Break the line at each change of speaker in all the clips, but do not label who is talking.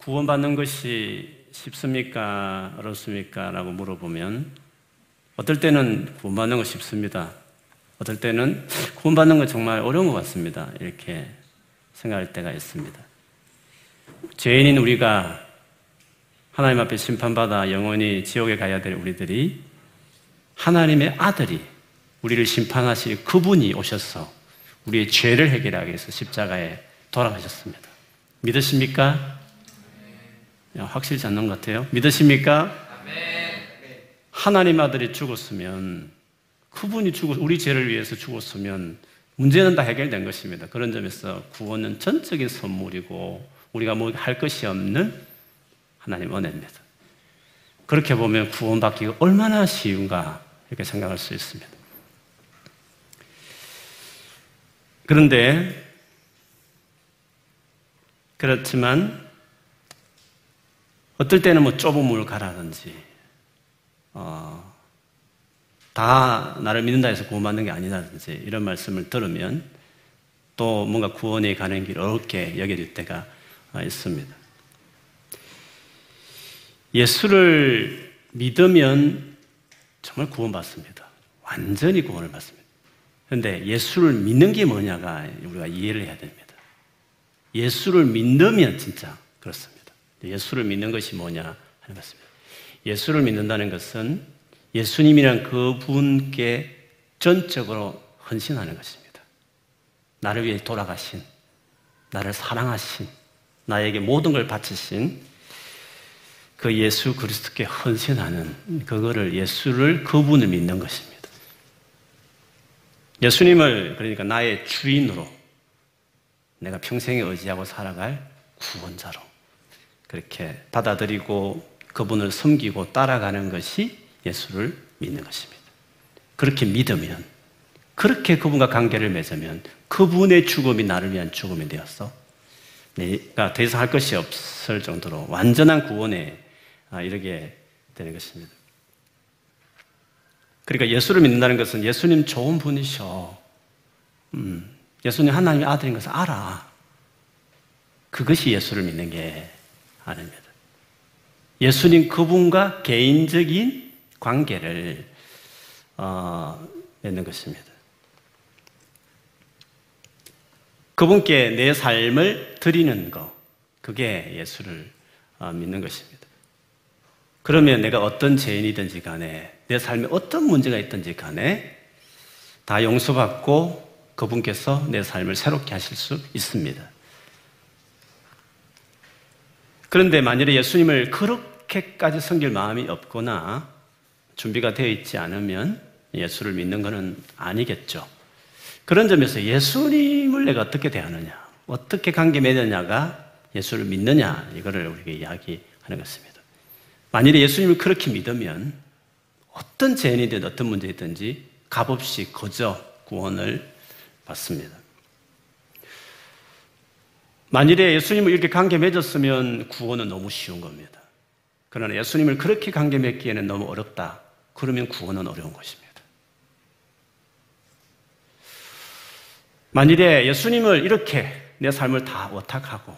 구원받는 것이 쉽습니까? 어렵습니까? 라고 물어보면 어떨 때는 구원받는 거 쉽습니다. 어떨 때는 구원받는 건 정말 어려운 것 같습니다. 이렇게 생각할 때가 있습니다. 죄인인 우리가 하나님 앞에 심판받아 영원히 지옥에 가야 될 우리들이 하나님의 아들이 우리를 심판하실 그분이 오셔서 우리의 죄를 해결하기 위해서 십자가에 돌아가셨습니다. 믿으십니까? 확실치 않는 것 같아요. 믿으십니까? 하나님 아들이 죽었으면 그분이 죽었, 우리 죄를 위해서 죽었으면 문제는 다 해결된 것입니다. 그런 점에서 구원은 전적인 선물이고 우리가 뭐 할 것이 없는 하나님 은혜입니다. 그렇게 보면 구원받기가 얼마나 쉬운가 이렇게 생각할 수 있습니다. 그런데 그렇지만 어떨 때는 뭐 좁은 물 가라든지 어, 다 나를 믿는다 해서 구원받는 게 아니라든지 이런 말씀을 들으면 또 뭔가 구원에 가는 길 어렵게 여겨질 때가 있습니다. 예수를 믿으면 정말 구원받습니다. 완전히 구원을 받습니다. 그런데 예수를 믿는 게 뭐냐가 우리가 이해를 해야 됩니다. 예수를 믿으면 진짜 그렇습니다. 예수를 믿는 것이 뭐냐 하는 것입니다. 예수를 믿는다는 것은 예수님이란 그분께 전적으로 헌신하는 것입니다. 나를 위해 돌아가신, 나를 사랑하신, 나에게 모든 걸 바치신 그 예수 그리스도께 헌신하는 그거를 예수를 그분을 믿는 것입니다. 예수님을 그러니까 나의 주인으로 내가 평생에 의지하고 살아갈 구원자로 그렇게 받아들이고 그분을 섬기고 따라가는 것이 예수를 믿는 것입니다. 그렇게 믿으면, 그렇게 그분과 관계를 맺으면 그분의 죽음이 나를 위한 죽음이 되었어. 내가 더 이상 할 것이 없을 정도로 완전한 구원에 아, 이르게 되는 것입니다. 그러니까 예수를 믿는다는 것은 예수님 좋은 분이셔. 음, 예수님 하나님의 아들인 것을 알아. 그것이 예수를 믿는 게 아닙니다. 예수님 그분과 개인적인 관계를 어, 맺는 것입니다. 그분께 내 삶을 드리는 것, 그게 예수를 어, 믿는 것입니다. 그러면 내가 어떤 죄인이든지 간에 내 삶에 어떤 문제가 있든지 간에 다 용서받고 그분께서 내 삶을 새롭게 하실 수 있습니다. 그런데 만일에 예수님을 그렇게까지 섬길 마음이 없거나 준비가 되어 있지 않으면 예수를 믿는 것은 아니겠죠. 그런 점에서 예수님을 내가 어떻게 대하느냐, 어떻게 관계 맺느냐가 예수를 믿느냐, 이거를 우리가 이야기하는 것입니다. 만일에 예수님을 그렇게 믿으면 어떤 죄인이든 어떤 문제든지 값없이 거저 구원을 받습니다. 만일에 예수님을 이렇게 관계 맺었으면 구원은 너무 쉬운 겁니다. 그러나 예수님을 그렇게 관계 맺기에는 너무 어렵다. 그러면 구원은 어려운 것입니다. 만일에 예수님을 이렇게 내 삶을 다 워탁하고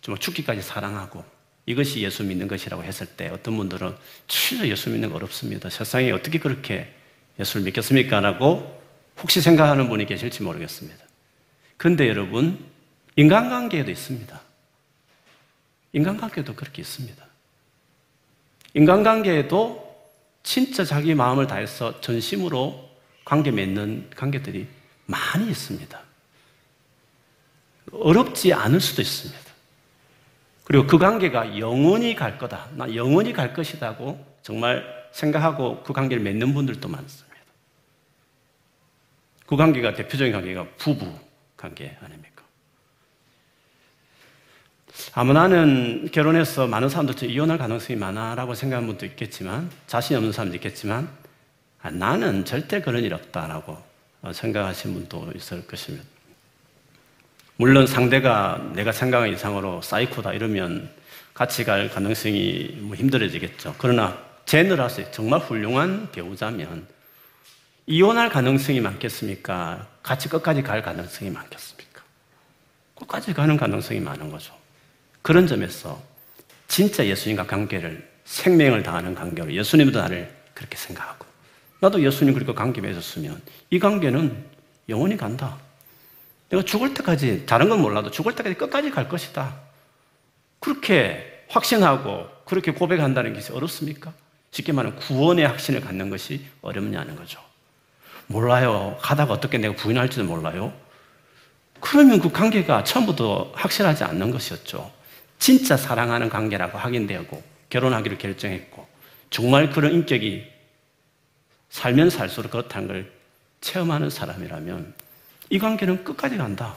좀 죽기까지 사랑하고 이것이 예수 믿는 것이라고 했을 때 어떤 분들은 진짜 예수 믿는 거 어렵습니다. 세상에 어떻게 그렇게 예수를 믿겠습니까? 라고 혹시 생각하는 분이 계실지 모르겠습니다. 그런데 여러분, 인간관계에도 있습니다. 인간관계도 그렇게 있습니다. 인간관계에도 진짜 자기 마음을 다해서 전심으로 관계 맺는 관계들이 많이 있습니다. 어렵지 않을 수도 있습니다. 그리고 그 관계가 영원히 갈 거다. 나 영원히 갈 것이다고 정말 생각하고 그 관계를 맺는 분들도 많습니다. 그 관계가 대표적인 관계가 부부 관계 아닙니까? 아마 나는 결혼해서 많은 사람들 이혼할 가능성이 많아라고 생각하는 분도 있겠지만, 자신이 없는 사람도 있겠지만, 아, 나는 절대 그런 일 없다라고 생각하시는 분도 있을 것입니다. 물론 상대가 내가 생각한 이상으로 사이코다 이러면 같이 갈 가능성이 뭐 힘들어지겠죠. 그러나 제너라스 정말 훌륭한 배우자면 이혼할 가능성이 많겠습니까? 같이 끝까지 갈 가능성이 많겠습니까? 끝까지 가는 가능성이 많은 거죠. 그런 점에서 진짜 예수님과 관계를 생명을 다하는 관계로 예수님도 나를 그렇게 생각하고 나도 예수님 그렇게 관계 맺었으면 이 관계는 영원히 간다. 내가 죽을 때까지 다른 건 몰라도 죽을 때까지 끝까지 갈 것이다. 그렇게 확신하고 그렇게 고백한다는 것이 어렵습니까? 쉽게 말하면 구원의 확신을 갖는 것이 어렵냐는 거죠. 몰라요. 가다가 어떻게 내가 부인할지도 몰라요. 그러면 그 관계가 처음부터 확실하지 않는 것이었죠. 진짜 사랑하는 관계라고 확인되고 결혼하기로 결정했고 정말 그런 인격이 살면 살수록 그렇다는 걸 체험하는 사람이라면 이 관계는 끝까지 간다.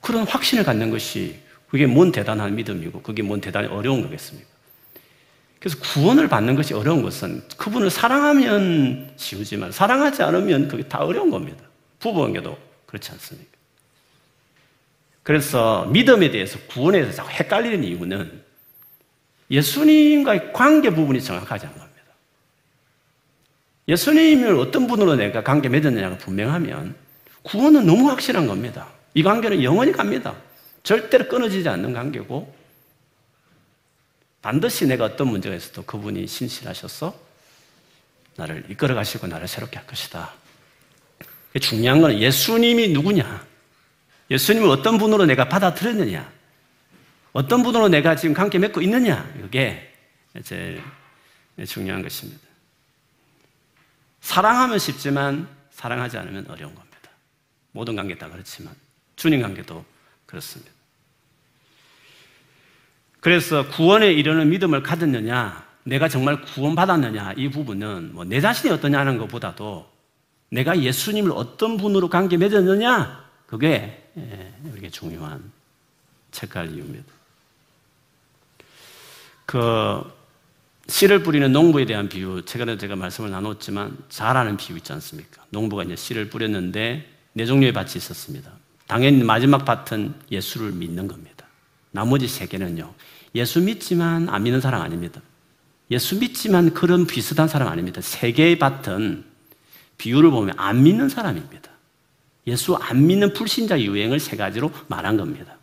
그런 확신을 갖는 것이 그게 뭔 대단한 믿음이고 그게 뭔 대단히 어려운 거겠습니까? 그래서 구원을 받는 것이 어려운 것은 그분을 사랑하면 쉬우지만 사랑하지 않으면 그게 다 어려운 겁니다. 부부 관계도 그렇지 않습니까? 그래서 믿음에 대해서 구원에 대해서 자꾸 헷갈리는 이유는 예수님과의 관계 부분이 정확하지 않은 겁니다. 예수님을 어떤 분으로 내가 관계 맺었느냐가 분명하면 구원은 너무 확실한 겁니다. 이 관계는 영원히 갑니다. 절대로 끊어지지 않는 관계고 반드시 내가 어떤 문제가 있어도 그분이 신실하셔서 나를 이끌어 가시고 나를 새롭게 할 것이다. 중요한 건 예수님이 누구냐? 예수님을 어떤 분으로 내가 받아들였느냐? 어떤 분으로 내가 지금 관계 맺고 있느냐? 이게 제일 중요한 것입니다. 사랑하면 쉽지만 사랑하지 않으면 어려운 겁니다. 모든 관계 다 그렇지만 주님 관계도 그렇습니다. 그래서 구원에 이르는 믿음을 가졌느냐, 내가 정말 구원받았느냐, 이 부분은 뭐 내 자신이 어떠냐는 것보다도 내가 예수님을 어떤 분으로 관계 맺었느냐, 그게 우리게 예, 중요한 체크할 이유입니다. 그 씨를 뿌리는 농부에 대한 비유, 최근에 제가 말씀을 나눴지만 잘 아는 비유 있지 않습니까? 농부가 이제 씨를 뿌렸는데 네 종류의 밭이 있었습니다. 당연히 마지막 밭은 예수를 믿는 겁니다. 나머지 세 개는요. 예수 믿지만 안 믿는 사람 아닙니다. 예수 믿지만 그런 비슷한 사람 아닙니다. 세 개의 밭은 비유를 보면 안 믿는 사람입니다. 예수 안 믿는 불신자 유행을 세 가지로 말한 겁니다.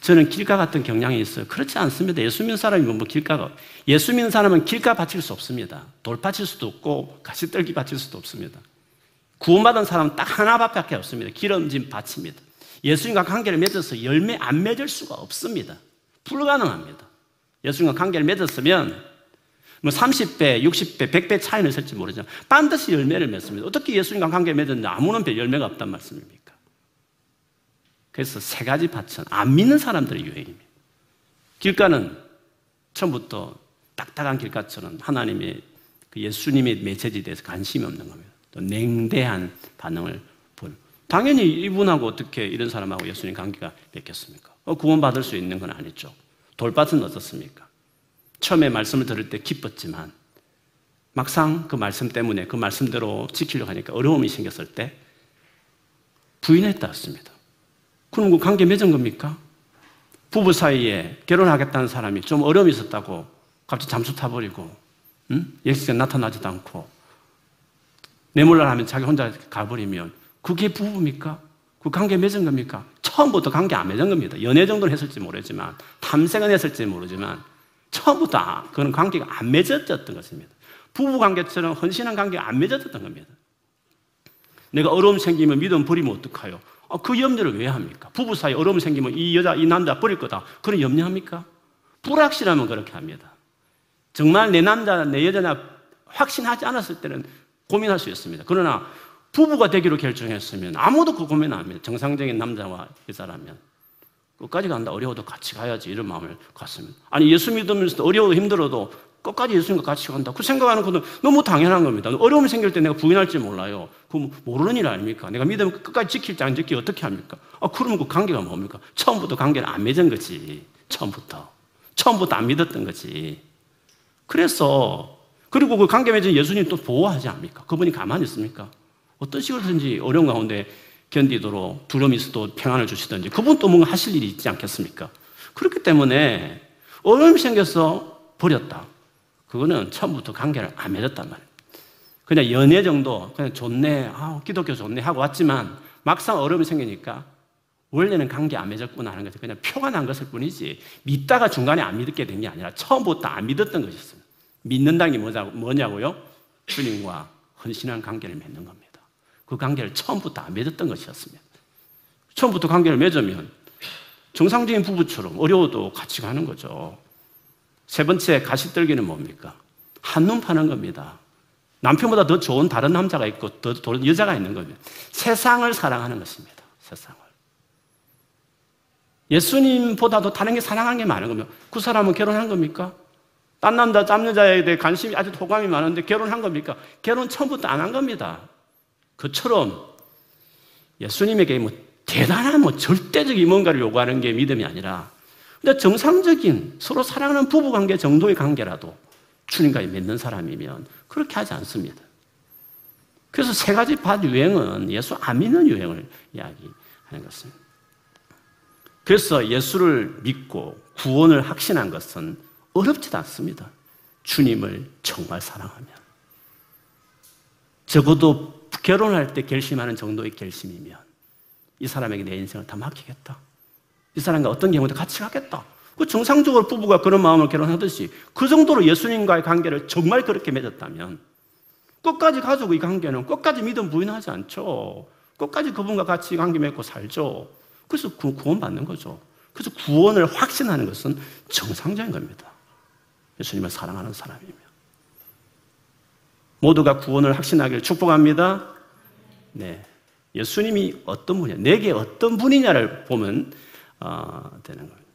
저는 길가 같은 경향이 있어요. 그렇지 않습니다. 예수 믿는 사람이면 뭐 길가가. 예수 믿는 사람은 길가 바칠 수 없습니다. 돌 바칠 수도 없고 가시떨기 바칠 수도 없습니다. 구원받은 사람은 딱 하나밖에 없습니다. 기름진 밭입니다. 예수님과 관계를 맺어서 열매 안 맺을 수가 없습니다. 불가능합니다. 예수님과 관계를 맺었으면 뭐 30배, 60배, 100배 차이는 있을지 모르지만 반드시 열매를 맺습니다. 어떻게 예수님과 관계를 맺었는데 아무런 열매가 없단 말씀입니까? 그래서 세 가지 밭은 안 믿는 사람들의 유행입니다. 길가는 처음부터 딱딱한 길가처럼 하나님의 그 예수님의 메시지에 대해서 관심이 없는 겁니다. 또 냉대한 반응을 보 당연히 이분하고 어떻게 이런 사람하고 예수님 관계가 맺겠습니까? 어, 구원받을 수 있는 건 아니죠. 돌밭은 어떻습니까? 처음에 말씀을 들을 때 기뻤지만 막상 그 말씀 때문에 그 말씀대로 지키려고 하니까 어려움이 생겼을 때 부인했다 했습니다. 그럼 그 관계 맺은 겁니까? 부부 사이에 결혼하겠다는 사람이 좀 어려움이 있었다고 갑자기 잠수 타버리고 응? 예수가 나타나지도 않고 내몰라 하면 자기 혼자 가버리면 그게 부부입니까? 그 관계 맺은 겁니까? 처음부터 관계 안 맺은 겁니다. 연애 정도는 했을지 모르지만, 탐색은 했을지 모르지만, 처음부터 그런 관계가 안 맺어졌던 것입니다. 부부 관계처럼 헌신한 관계가 안 맺어졌던 겁니다. 내가 어려움 생기면 믿음 버리면 어떡해요? 아, 그 염려를 왜 합니까? 부부 사이 어려움 생기면 이 여자, 이 남자 버릴 거다. 그런 염려합니까? 불확실하면 그렇게 합니다. 정말 내 남자, 내 여자냐 확신하지 않았을 때는 고민할 수 있습니다. 그러나 부부가 되기로 결정했으면 아무도 그 고민 안 합니다. 정상적인 남자와 여자라면. 끝까지 간다. 어려워도 같이 가야지. 이런 마음을 갖습니다. 아니, 예수 믿으면서도 어려워 힘들어도 끝까지 예수님과 같이 간다. 그 생각하는 것은 너무 당연한 겁니다. 어려움이 생길 때 내가 부인할지 몰라요. 그 모르는 일 아닙니까? 내가 믿으면 끝까지 지킬지 안 지킬지 어떻게 합니까? 아, 그러면 그 관계가 뭡니까? 처음부터 관계를 안 맺은 거지. 처음부터. 처음부터 안 믿었던 거지. 그래서, 그리고 그 관계 맺은 예수님 또 보호하지 않습니까? 그분이 가만히 있습니까? 어떤 식으로든지 어려운 가운데 견디도록 두려움이 있어도 평안을 주시든지 그분 또 뭔가 하실 일이 있지 않겠습니까? 그렇기 때문에 어려움이 생겨서 버렸다. 그거는 처음부터 관계를 안 맺었단 말이에요. 그냥 연애 정도, 그냥 좋네, 아, 기독교 좋네 하고 왔지만 막상 어려움이 생기니까 원래는 관계 안 맺었구나 하는 것은 그냥 표가 난 것일 뿐이지 믿다가 중간에 안 믿게 된 게 아니라 처음부터 안 믿었던 것이었습니다. 믿는다는 게 뭐냐고요? 주님과 헌신한 관계를 맺는 겁니다. 그 관계를 처음부터 안 맺었던 것이었습니다. 처음부터 관계를 맺으면 정상적인 부부처럼 어려워도 같이 가는 거죠. 세 번째 가시떨기는 뭡니까? 한눈 파는 겁니다. 남편보다 더 좋은 다른 남자가 있고 더 좋은 여자가 있는 겁니다. 세상을 사랑하는 것입니다. 세상을. 예수님보다도 다른 게 사랑하는 게 많은 겁니다. 그 사람은 결혼한 겁니까? 딴 남자, 딴 여자에 대해 관심이 아주 호감이 많은데 결혼한 겁니까? 결혼 처음부터 안 한 겁니다. 그처럼 예수님에게 뭐 대단한 뭐 절대적인 뭔가를 요구하는 게 믿음이 아니라 근데 정상적인 서로 사랑하는 부부 관계 정도의 관계라도 주님과 맺는 사람이면 그렇게 하지 않습니다. 그래서 세 가지 밭 유행은 예수 안 믿는 유행을 이야기하는 것입니다. 그래서 예수를 믿고 구원을 확신한 것은 어렵지도 않습니다. 주님을 정말 사랑하면. 적어도 결혼할 때 결심하는 정도의 결심이면 이 사람에게 내 인생을 다 맡기겠다. 이 사람과 어떤 경우도 같이 가겠다. 그 정상적으로 부부가 그런 마음을 결혼하듯이 그 정도로 예수님과의 관계를 정말 그렇게 맺었다면 끝까지 가지고 이 관계는 끝까지 믿음 부인하지 않죠. 끝까지 그분과 같이 관계 맺고 살죠. 그래서 구원받는 거죠. 그래서 구원을 확신하는 것은 정상적인 겁니다. 예수님을 사랑하는 사람이면. 모두가 구원을 확신하기를 축복합니다. 네. 예수님이 어떤 분이냐, 내게 어떤 분이냐를 보면 어, 되는 거예요.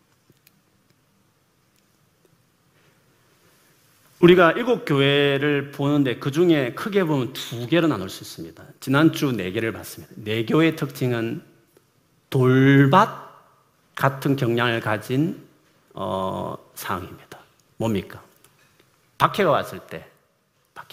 우리가 일곱 교회를 보는데 그 중에 크게 보면 두 개로 나눌 수 있습니다. 지난주 네 개를 봤습니다. 네 교회의 특징은 돌밭 같은 경향을 가진 어, 상황입니다. 뭡니까? 박해가 왔을 때,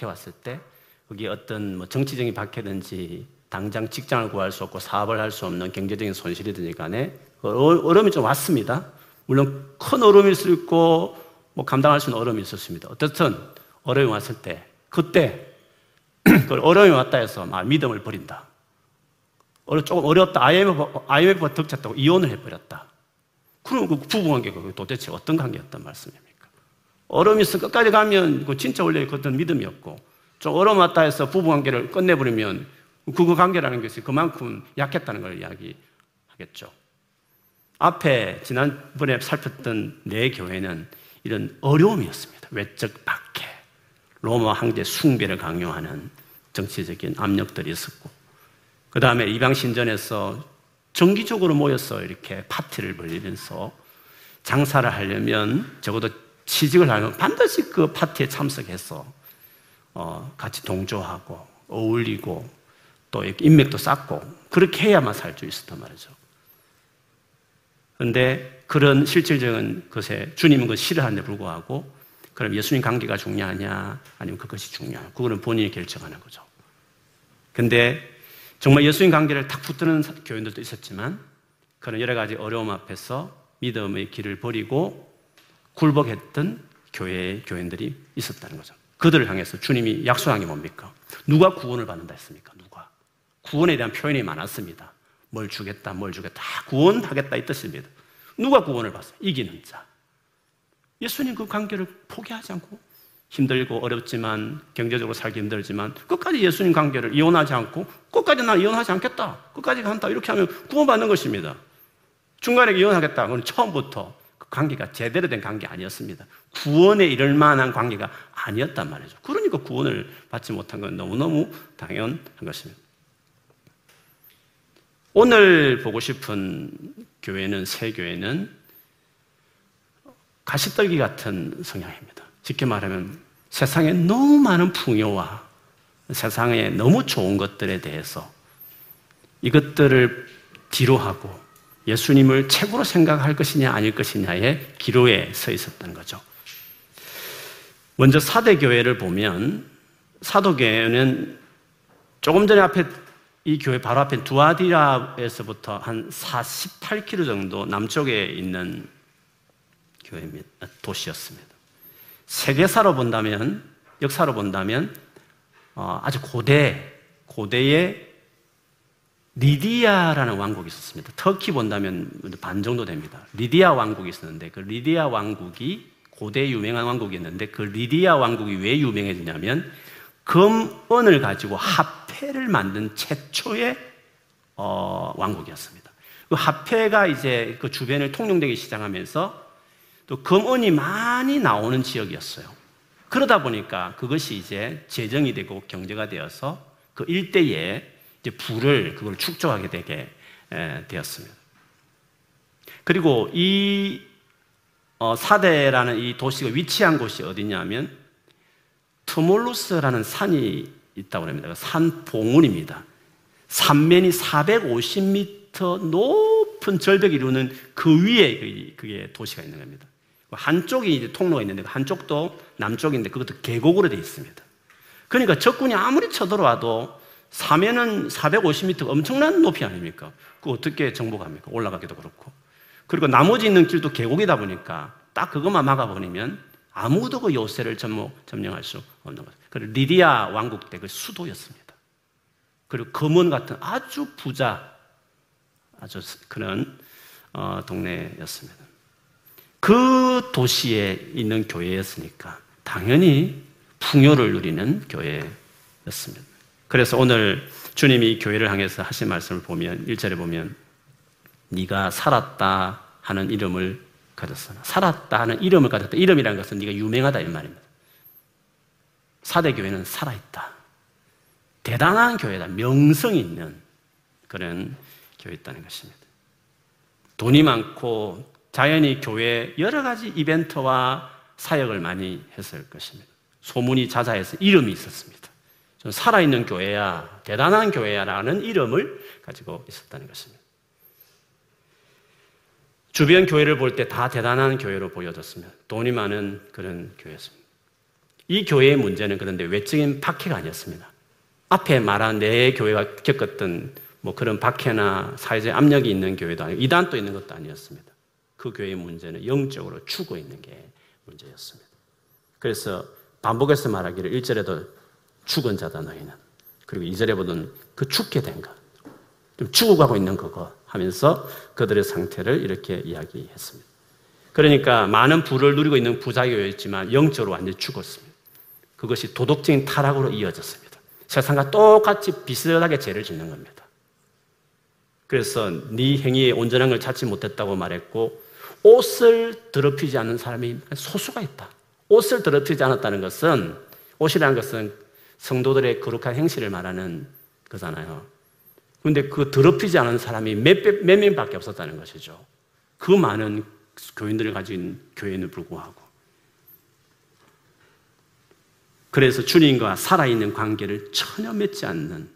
박해 왔을 때, 거기 어떤 뭐 정치적인 박해든지 당장 직장을 구할 수 없고 사업을 할 수 없는 경제적인 손실이든지 간에 그 어려움이 좀 왔습니다. 물론 큰 어려움일 수 있고 뭐 감당할 수 있는 어려움이 있었습니다. 어떻든 어려움이 왔을 때 그때 그 어려움이 왔다 해서 막 믿음을 버린다. 조금 어렵다. IMF IMF가 덮쳤다고 이혼을 해버렸다. 그럼 그 부부 관계가 도대체 어떤 관계였단 말씀입니까? 어려움이 있어 끝까지 가면 그 진짜 원래 그 어떤 믿음이었고 좀 어려움 왔다 해서 부부 관계를 끝내버리면 그 관계라는 것이 그만큼 약했다는 걸 이야기하겠죠. 앞에 지난번에 살폈던 네 교회는 이런 어려움이었습니다. 외적 박해, 로마 황제 숭배를 강요하는 정치적인 압력들이 있었고, 그 다음에 이방 신전에서 정기적으로 모여서 이렇게 파티를 벌리면서 장사를 하려면 적어도 취직을 하면 반드시 그 파티에 참석해서 어, 같이 동조하고 어울리고 또 인맥도 쌓고 그렇게 해야만 살 수 있었단 말이죠. 그런데 그런 실질적인 것에 주님은 그 싫어하는데 불구하고 그럼 예수님 관계가 중요하냐 아니면 그것이 중요하냐 그거는 본인이 결정하는 거죠. 근데 정말 예수님 관계를 탁 붙드는 교인들도 있었지만 그런 여러 가지 어려움 앞에서 믿음의 길을 버리고 굴복했던 교회의 교인들이 있었다는 거죠. 그들을 향해서 주님이 약속한 게 뭡니까? 누가 구원을 받는다 했습니까? 누가? 구원에 대한 표현이 많았습니다. 뭘 주겠다, 뭘 주겠다. 구원하겠다 이 뜻입니다. 누가 구원을 받어요? 이기는 자. 예수님 그 관계를 포기하지 않고 힘들고 어렵지만 경제적으로 살기 힘들지만 끝까지 예수님 관계를 이혼하지 않고 끝까지 나 이혼하지 않겠다. 끝까지 간다. 이렇게 하면 구원받는 것입니다. 중간에 이혼하겠다. 그건 처음부터 그 관계가 제대로 된 관계 아니었습니다. 구원에 이를 만한 관계가 아니었단 말이죠. 그러니까 구원을 받지 못한 건 너무너무 당연한 것입니다. 오늘 보고 싶은 교회는 새 교회는 가시떨기 같은 성향입니다. 쉽게 말하면 세상에 너무 많은 풍요와 세상에 너무 좋은 것들에 대해서 이것들을 뒤로하고 예수님을 최고로 생각할 것이냐 아닐 것이냐의 기로에 서 있었던 거죠. 먼저 사데교회를 보면 사데교회는 조금 전에 앞에 이 교회 바로 앞에 두아디라에서부터 한 48km 정도 남쪽에 있는 교회입니다. 도시였습니다. 세계사로 본다면, 역사로 본다면, 어, 아주 고대, 고대의 리디아라는 왕국이 있었습니다. 터키 본다면 반 정도 됩니다. 리디아 왕국이 있었는데 그 리디아 왕국이 고대 유명한 왕국이었는데 그 리디아 왕국이 왜 유명해지냐면 금은을 가지고 화폐를 만든 최초의 어, 왕국이었습니다. 그 화폐가 이제 그 주변을 통용되기 시작하면서 또 금은이 많이 나오는 지역이었어요. 그러다 보니까 그것이 이제 재정이 되고 경제가 되어서 그 일대에 이제 부를 그걸 축적하게 되게 되었습니다. 그리고 이 어, 사대라는 이 도시가 위치한 곳이 어디냐면 트몰루스라는 산이 있다고 합니다. 그산 봉우리입니다. 산면이 450m 높은 절벽이 이루는 그 위에 그게 도시가 있는 겁니다. 한쪽이 이제 통로가 있는데 한쪽도 남쪽인데 그것도 계곡으로 되어 있습니다. 그러니까 적군이 아무리 쳐들어와도 사면은 450m 엄청난 높이 아닙니까? 그 어떻게 정복합니까? 올라가기도 그렇고. 그리고 나머지 있는 길도 계곡이다 보니까 딱 그것만 막아버리면 아무도 그 요새를 점령, 점령할 수 없는 거죠. 그리고 리디아 왕국 때 그 수도였습니다. 그리고 금원 같은 아주 부자, 아주 그런 어, 동네였습니다. 그 도시에 있는 교회였으니까 당연히 풍요를 누리는 교회였습니다. 그래서 오늘 주님이 교회를 향해서 하신 말씀을 보면 1절에 보면 네가 살았다 하는 이름을 가졌어. 살았다 하는 이름을 가졌다. 이름이라는 것은 네가 유명하다 이 말입니다. 사대 교회는 살아 있다. 대단한 교회다. 명성이 있는 그런 교회였다는 것입니다. 돈이 많고 자연히 교회 여러 가지 이벤트와 사역을 많이 했을 것입니다. 소문이 자자해서 이름이 있었습니다. 살아있는 교회야, 대단한 교회야라는 이름을 가지고 있었다는 것입니다. 주변 교회를 볼 때 다 대단한 교회로 보여졌습니다. 돈이 많은 그런 교회였습니다. 이 교회의 문제는 그런데 외적인 박해가 아니었습니다. 앞에 말한 내 교회가 겪었던 뭐 그런 박해나 사회적 압력이 있는 교회도 아니고 이단도 있는 것도 아니었습니다. 그 교회의 문제는 영적으로 죽어 있는 게 문제였습니다. 그래서 반복해서 말하기를 1절에도 죽은 자다 너희는 그리고 2절에 보던 그 죽게 된 것. 좀 죽어가고 있는 그거 하면서 그들의 상태를 이렇게 이야기했습니다. 그러니까 많은 부를 누리고 있는 부자교였지만 영적으로 완전히 죽었습니다. 그것이 도덕적인 타락으로 이어졌습니다. 세상과 똑같이 비슷하게 죄를 짓는 겁니다. 그래서 네 행위에 온전한 걸 찾지 못했다고 말했고 옷을 더럽히지 않는 사람이 소수가 있다. 옷을 더럽히지 않았다는 것은 옷이라는 것은 성도들의 거룩한 행실을 말하는 거잖아요. 그런데 그 더럽히지 않은 사람이 몇, 몇 명밖에 없었다는 것이죠. 그 많은 교인들을 가진 교회에 불구하고. 그래서 주님과 살아있는 관계를 전혀 맺지 않는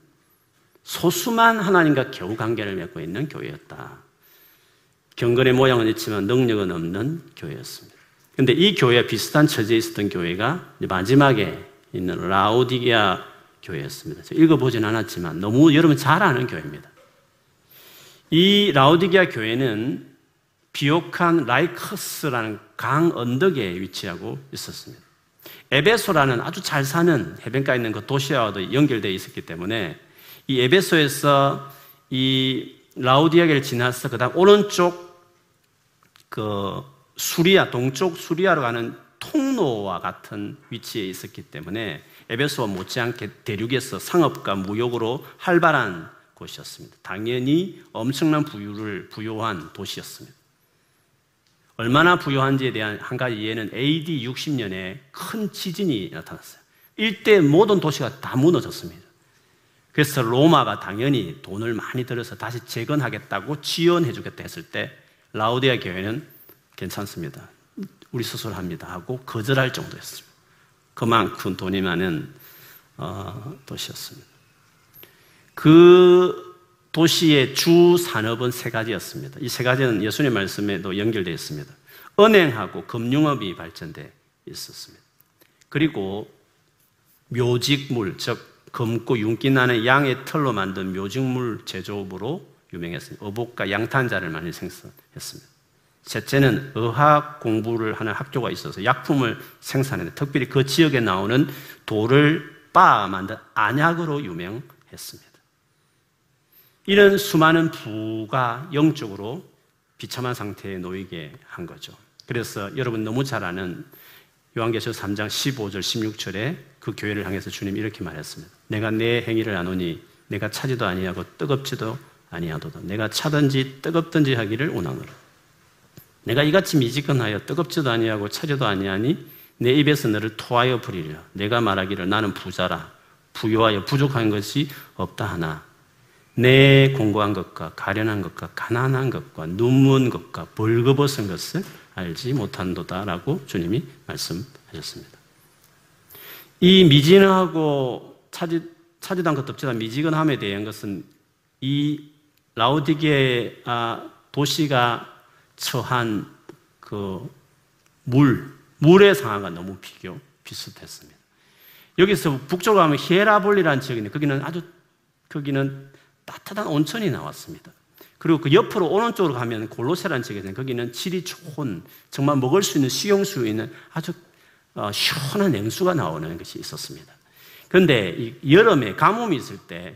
소수만 하나님과 겨우 관계를 맺고 있는 교회였다. 경건의 모양은 있지만 능력은 없는 교회였습니다. 근데 이 교회와 비슷한 처지에 있었던 교회가 마지막에 있는 라우디게아 교회였습니다. 읽어보진 않았지만 너무 여러분 잘 아는 교회입니다. 이 라우디게아 교회는 비옥한 라이커스라는 강 언덕에 위치하고 있었습니다. 에베소라는 아주 잘 사는 해변가에 있는 그 도시와도 연결되어 있었기 때문에 이 에베소에서 이 라우디아게를 지나서 그다음 오른쪽 그 수리아 동쪽 수리아로 가는 통로와 같은 위치에 있었기 때문에 에베소와 못지않게 대륙에서 상업과 무역으로 활발한 곳이었습니다. 당연히 엄청난 부유를 부유한 도시였습니다. 얼마나 부유한지에 대한 한 가지 이해는 AD 60년에 큰 지진이 나타났어요. 일대 모든 도시가 다 무너졌습니다. 그래서 로마가 당연히 돈을 많이 들여서 다시 재건하겠다고 지원해 주겠다 했을 때 라우디아 교회는 괜찮습니다. 우리 스스로 합니다 하고 거절할 정도였습니다. 그만큼 돈이 많은 어, 도시였습니다. 그 도시의 주 산업은 세 가지였습니다. 이 세 가지는 예수님 말씀에도 연결되어 있습니다. 은행하고 금융업이 발전돼 있었습니다. 그리고 묘직물, 즉 검고 윤기 나는 양의 털로 만든 묘직물 제조업으로 유명했습니다. 어복과 양탄자를 많이 생산했습니다. 셋째는 의학 공부를 하는 학교가 있어서 약품을 생산했는데 특별히 그 지역에 나오는 돌을 빻아 만든 안약으로 유명했습니다. 이런 수많은 부가 영적으로 비참한 상태에 놓이게 한 거죠. 그래서 여러분 너무 잘 아는 요한계시록 3장 15절 16절에 그 교회를 향해서 주님 이렇게 말했습니다. 내가 내 행위를 아노니 내가 차지도 아니하고 뜨겁지도 아니하도다. 내가 차든지 뜨겁든지 하기를 원하노라. 내가 이같이 미지근하여 뜨겁지도 아니하고 차지도 아니하니 내 입에서 너를 토하여 부리려. 내가 말하기를 나는 부자라. 부유하여 부족한 것이 없다 하나 내 공고한 것과 가련한 것과 가난한 것과 눈먼 것과 벌거벗은 것을 알지 못한도다라고 주님이 말씀하셨습니다. 이 미진하고 차지, 않고 덥지도 않은 미지근함에 대한 것은 이 라우디게 도시가 처한 그 물, 물의 상황과 너무 비교, 비슷했습니다. 여기서 북쪽으로 가면 히에라볼리라는 지역이 있는데 거기는 아주 거기는 따뜻한 온천이 나왔습니다. 그리고 그 옆으로 오른쪽으로 가면 골로세라는 지역이 있는데 거기는 질이 좋은 정말 먹을 수 있는 식용수 있는 아주 어, 시원한 냉수가 나오는 것이 있었습니다. 그런데 여름에 가뭄이 있을 때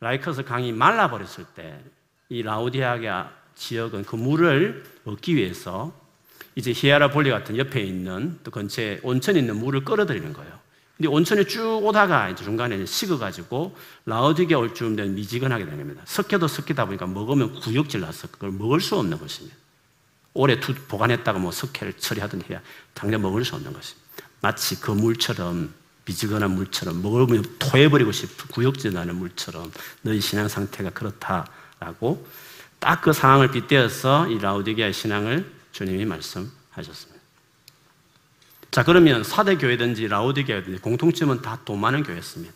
라이커스 강이 말라버렸을 때 이 라우디아가 지역은 그 물을 얻기 위해서 이제 히아라볼리 같은 옆에 있는 또 근처에 온천이 있는 물을 끌어들이는 거예요. 근데 온천에 쭉 오다가 이제 중간에 식어가지고 라우디게 올 즈음 되면 미지근하게 겁니다. 섞여도 섞이다 보니까 먹으면 구역질 나서 그걸 먹을 수 없는 것입니다. 오래 두, 보관했다가 뭐 석회를 처리하든 해야 당장 먹을 수 없는 것입니다. 마치 그 물처럼 미지근한 물처럼 먹으면 토해버리고 싶은 구역질 나는 물처럼 너희 신앙 상태가 그렇다라고 딱 그 상황을 빗대어서 이 라우디게의 신앙을 주님이 말씀하셨습니다. 자, 그러면 사대 교회든지 라오디게든지 공통점은 다 돈 많은 교회였습니다.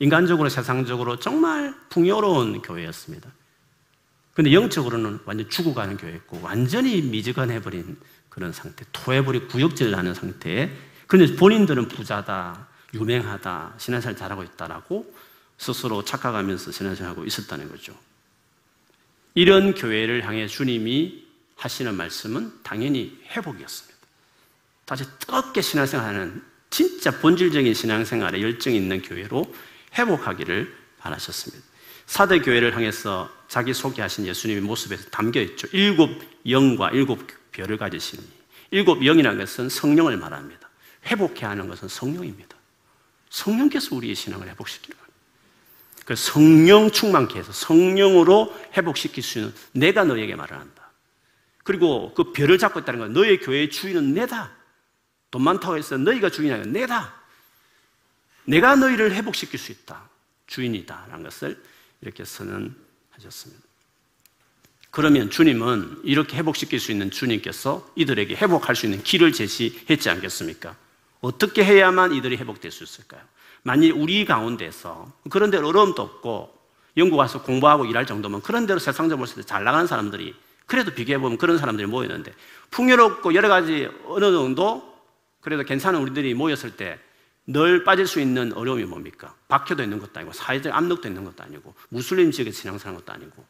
인간적으로 세상적으로 정말 풍요로운 교회였습니다. 근데 영적으로는 완전 죽어가는 교회였고 완전히 미지근해버린 그런 상태, 토해버리 구역질 나는 상태에 그런데 본인들은 부자다, 유명하다, 신앙생활 잘하고 있다라고 스스로 착각하면서 신앙생활하고 있었다는 거죠. 이런 교회를 향해 주님이 하시는 말씀은 당연히 회복이었습니다. 다시 뜨겁게 신앙생활하는 진짜 본질적인 신앙생활에 열정이 있는 교회로 회복하기를 바라셨습니다. 사대 교회를 향해서 자기 소개하신 예수님의 모습에서 담겨 있죠. 일곱 영과 일곱 별을 가지시니 일곱 영이라는 것은 성령을 말합니다. 회복해야 하는 것은 성령입니다. 성령께서 우리의 신앙을 회복시키는 겁니다. 그 성령 충만케 해서 성령으로 회복시킬 수 있는 내가 너에게 말을 한다. 그리고 그 별을 잡고 있다는 건 너의 교회의 주인은 내다. 돈 많다고 해서 너희가 주인이 아니라 내다. 내가 너희를 회복시킬 수 있다. 주인이다. 라는 것을 이렇게 선언하셨습니다. 그러면 주님은 이렇게 회복시킬 수 있는 주님께서 이들에게 회복할 수 있는 길을 제시했지 않겠습니까? 어떻게 해야만 이들이 회복될 수 있을까요? 만일 우리 가운데서 그런 데로 어려움도 없고 영국 와서 공부하고 일할 정도면 그런 대로 세상적으로 봤을 때 잘 나가는 사람들이 그래도 비교해보면 그런 사람들이 모였는데 풍요롭고 여러 가지 어느 정도 그래도 괜찮은 우리들이 모였을 때 늘 빠질 수 있는 어려움이 뭡니까? 박혀도 있는 것도 아니고 사회적 압력도 있는 것도 아니고 무슬림 지역에서 신앙사는 것도 아니고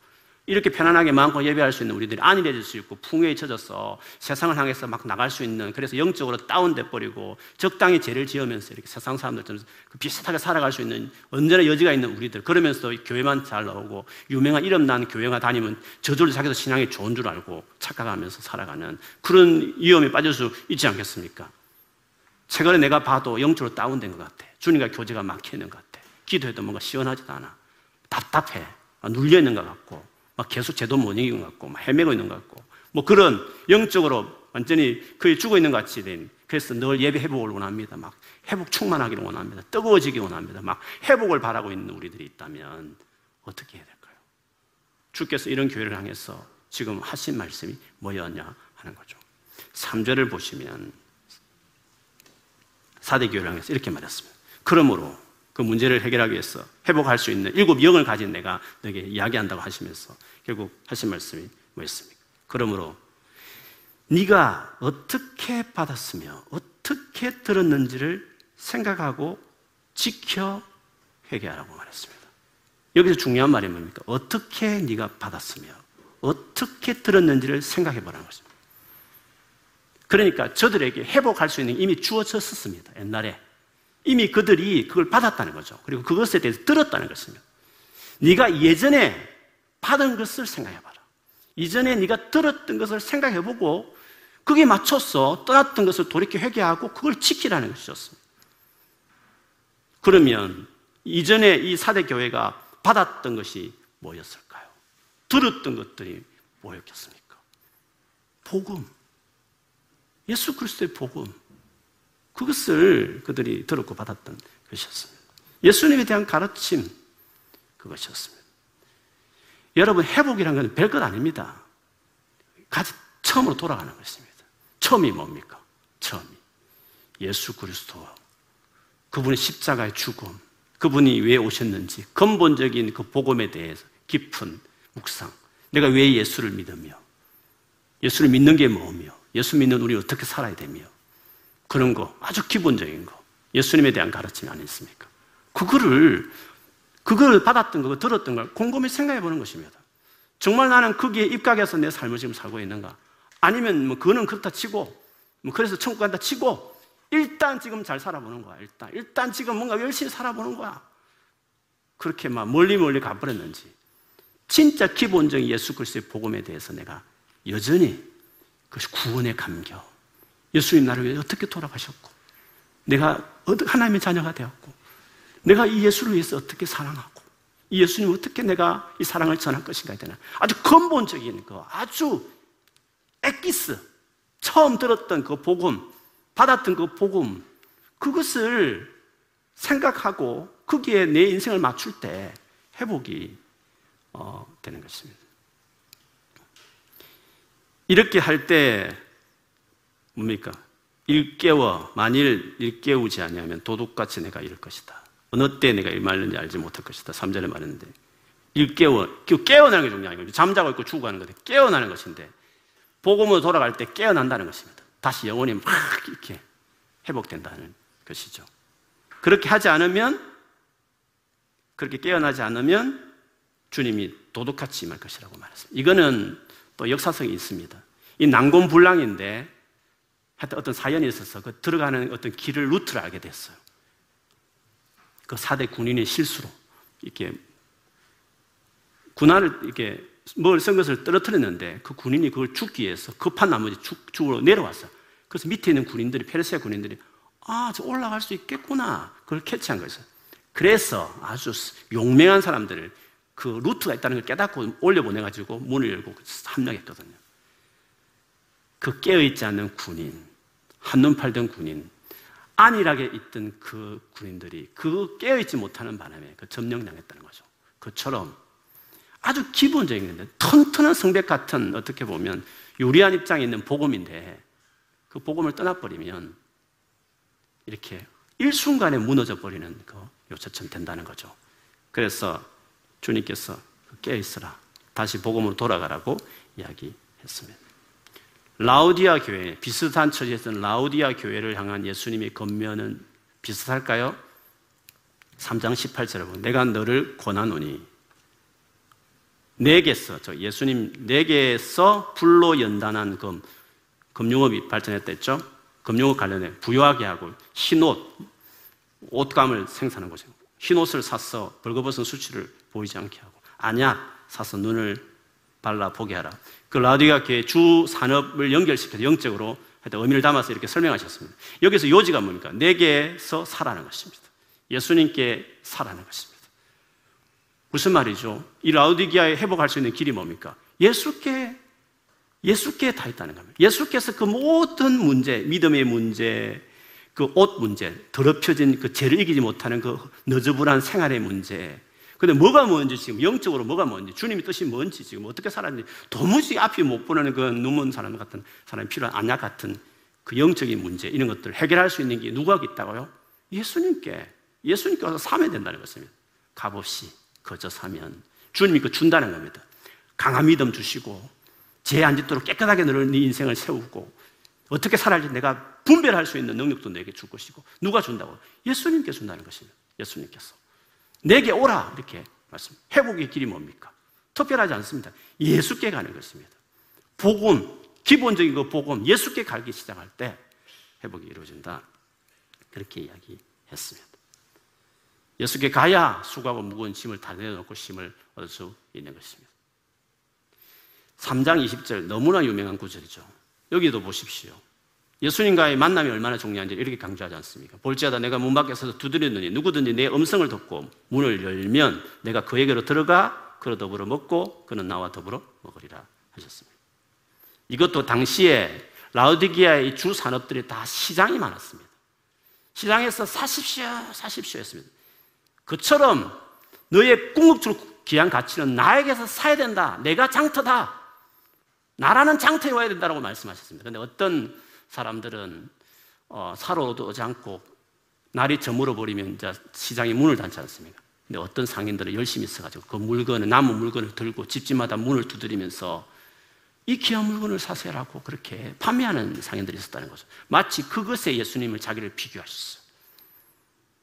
이렇게 편안하게 마음껏 예배할 수 있는 우리들이 안일해질 수 있고 풍요에 쳐져서 세상을 향해서 막 나갈 수 있는 그래서 영적으로 다운돼 버리고 적당히 죄를 지으면서 이렇게 세상 사람들처럼 그 비슷하게 살아갈 수 있는 언제나 여지가 있는 우리들 그러면서 교회만 잘 나오고 유명한 이름 난 교회가 다니면 저절로 자기도 신앙이 좋은 줄 알고 착각하면서 살아가는 그런 위험에 빠질 수 있지 않겠습니까? 최근에 내가 봐도 영적으로 다운된 것 같아. 주님과 교제가 막히는 것 같아. 기도해도 뭔가 시원하지도 않아. 답답해. 눌려 있는 것 같고, 막 계속 제도 못 이기는 것 같고, 막 헤매고 있는 것 같고, 뭐 그런 영적으로 완전히 거의 죽어 있는 것 같이 된. 그래서 늘 예배 회복을 원합니다. 막 회복 충만하기를 원합니다. 뜨거워지기 원합니다. 막 회복을 바라고 있는 우리들이 있다면 어떻게 해야 될까요? 주께서 이런 교회를 향해서 지금 하신 말씀이 뭐였냐 하는 거죠. 3절을 보시면 사대 교회를 향해서 이렇게 말했습니다. 그러므로 그 문제를 해결하기 위해서 회복할 수 있는 일곱 영을 가진 내가 너에게 이야기한다고 하시면서 결국 하신 말씀이 뭐였습니까? 그러므로 네가 어떻게 받았으며 어떻게 들었는지를 생각하고 지켜 회개하라고 말했습니다. 여기서 중요한 말이 뭡니까? 어떻게 네가 받았으며 어떻게 들었는지를 생각해 보라는 것입니다. 그러니까 저들에게 회복할 수 있는 이미 주어졌었습니다. 옛날에. 이미 그들이 그걸 받았다는 거죠. 그리고 그것에 대해서 들었다는 것입니다. 네가 예전에 받은 것을 생각해봐라. 이전에 네가 들었던 것을 생각해보고 그게 맞춰서 떠났던 것을 돌이켜 회개하고 그걸 지키라는 것이었습니다. 그러면 이전에 이 사대 교회가 받았던 것이 뭐였을까요? 들었던 것들이 뭐였겠습니까? 복음. 예수 그리스도의 복음. 그것을 그들이 들었고 받았던 것이었습니다. 예수님에 대한 가르침 그것이었습니다. 여러분 회복이란 건 별 것 아닙니다. 가지 처음으로 돌아가는 것입니다. 처음이 뭡니까? 처음이 예수 그리스도 그분의 십자가의 죽음, 그분이 왜 오셨는지 근본적인 그 복음에 대해서 깊은 묵상. 내가 왜 예수를 믿으며 예수를 믿는 게 뭐며 예수 믿는 우리 어떻게 살아야 되며 그런 거 아주 기본적인 거 예수님에 대한 가르침이 아니었습니까? 그거를 그걸 받았던 거, 들었던 걸 곰곰이 생각해 보는 것입니다. 정말 나는 거기에 입각해서 내 삶을 지금 살고 있는가? 아니면 뭐 그거는 그렇다 치고 뭐 그래서 천국 간다 치고 일단 지금 잘 살아보는 거야. 일단 일단 지금 뭔가 열심히 살아보는 거야. 그렇게 막 멀리 멀리 가버렸는지 진짜 기본적인 예수 그리스도의 복음에 대해서 내가 여전히 그것이 구원의 감격. 예수님 나를 위해 어떻게 돌아가셨고 내가 하나님의 자녀가 되었고 내가 이 예수를 위해서 어떻게 사랑하고 이 예수님 어떻게 내가 이 사랑을 전할 것인가에 대한 아주 근본적인 그 아주 엑기스 처음 들었던 그 복음 받았던 그 복음 그것을 생각하고 거기에 내 인생을 맞출 때 회복이 어, 되는 것입니다. 이렇게 할 때 뭡니까? 일깨워 만일 일깨우지 아니하면 도둑같이 내가 이럴 것이다. 어느 때 내가 일말는지 알지 못할 것이다. 3절에 말했는데 일깨워 깨어나는 게 중요한 거죠. 잠자고 있고 죽어가는 건데 깨어나는 것인데 복음으로 돌아갈 때 깨어난다는 것입니다. 다시 영혼이 막 이렇게 회복된다는 것이죠. 그렇게 하지 않으면 그렇게 깨어나지 않으면 주님이 도둑같이 임할 것이라고 말했습니다. 이거는 또 역사성이 있습니다. 이 난공불랑인데 하여튼 어떤 사연이 있어서 그 들어가는 어떤 길을 루트를 알게 됐어요. 그 사대 군인의 실수로 이렇게 군화를 이렇게 뭘 쓴 것을 떨어뜨렸는데 그 군인이 그걸 죽기 위해서 급한 나머지 죽, 죽으로 내려왔어요. 그래서 밑에 있는 군인들이 페르시아 군인들이 아, 저 올라갈 수 있겠구나. 그걸 캐치한 거였어요. 그래서 아주 용맹한 사람들을 그 루트가 있다는 걸 깨닫고 올려보내가지고 문을 열고 합력했거든요. 그 깨어있지 않는 군인, 한눈 팔던 군인, 안일하게 있던 그 군인들이 그 깨어있지 못하는 바람에 그 점령당했다는 거죠. 그처럼 아주 기본적인 건데 튼튼한 성백 같은 어떻게 보면 유리한 입장에 있는 복음인데 그 복음을 떠나버리면 이렇게 일순간에 무너져 버리는 그 요처럼 된다는 거죠. 그래서 주님께서 깨어있으라. 다시 복음으로 돌아가라고 이야기했습니다. 라우디아 교회, 비슷한 처지에서는 라우디아 교회를 향한 예수님의 건면은 비슷할까요? 3장 18절에 보면 내가 너를 권하노니 내게서 저 예수님 내게서 불로 연단한 금 금융업이 발전했댔죠. 금융업 관련해 부유하게 하고 흰옷 옷감을 생산한 거죠. 흰옷을 사서 벌거벗은 수치를 보이지 않게 하고 안약 사서 눈을 발라 보게 하라. 그 라디가 교회 주 산업을 연결시켜서 영적으로 하여튼 의미를 담아서 이렇게 설명하셨습니다. 여기서 요지가 뭡니까? 내게서 살아는 것입니다. 예수님께 살아는 것입니다. 무슨 말이죠? 이 라우디기아에 회복할 수 있는 길이 뭡니까? 예수께 예수께 다 있다는 겁니다. 예수께서 그 모든 문제, 믿음의 문제, 그 옷 문제, 더럽혀진 그 죄를 이기지 못하는 그 너저분한 생활의 문제. 근데 뭐가 뭔지 지금 영적으로 뭐가 뭔지 주님의 뜻이 뭔지 지금 어떻게 살았는지 도무지 앞이 못 보는 그 눈먼 사람 같은 사람이 필요한 안약 같은 그 영적인 문제 이런 것들을 해결할 수 있는 게 누가 있다고요? 예수님께 예수님께 와서 사면 된다는 것입니다. 값없이 거저 사면 주님이 그 준다는 겁니다. 강한 믿음 주시고 죄 안 짓도록 깨끗하게 너를 네 인생을 세우고 어떻게 살아야지 내가 분별할 수 있는 능력도 내게 줄 것이고 누가 준다고? 예수님께 준다는 것입니다. 예수님께서 내게 오라 이렇게 말씀. 회복의 길이 뭡니까? 특별하지 않습니다. 예수께 가는 것입니다. 복음 기본적인 그 복음 예수께 가기 시작할 때 회복이 이루어진다. 그렇게 이야기했습니다. 예수께 가야 수고하고 무거운 짐을 다 내려놓고 힘을 얻을 수 있는 것입니다. 3장 20절 너무나 유명한 구절이죠. 여기도 보십시오. 예수님과의 만남이 얼마나 중요한지 이렇게 강조하지 않습니까? 볼지어다 내가 문 밖에 서서 두드리느니 누구든지 내 음성을 듣고 문을 열면 내가 그에게로 들어가 그로 더불어 먹고 그는 나와 더불어 먹으리라 하셨습니다. 이것도 당시에 라우디기아의 주 산업들이 다 시장이 많았습니다. 시장에서 사십시오, 사십시오 했습니다. 그처럼 너의 궁극적으로 귀한 가치는 나에게서 사야 된다. 내가 장터다. 나라는 장터에 와야 된다고 말씀하셨습니다. 그런데 어떤 사람들은 어, 사러 오지 않고 날이 저물어 버리면 시장이 문을 닫지 않습니까? 근데 어떤 상인들은 열심히 있어가지고 그 물건을 남은 물건을 들고 집집마다 문을 두드리면서 이 귀한 물건을 사세라고 그렇게 판매하는 상인들이 있었다는 거죠. 마치 그것에 예수님을 자기를 비교하셨어.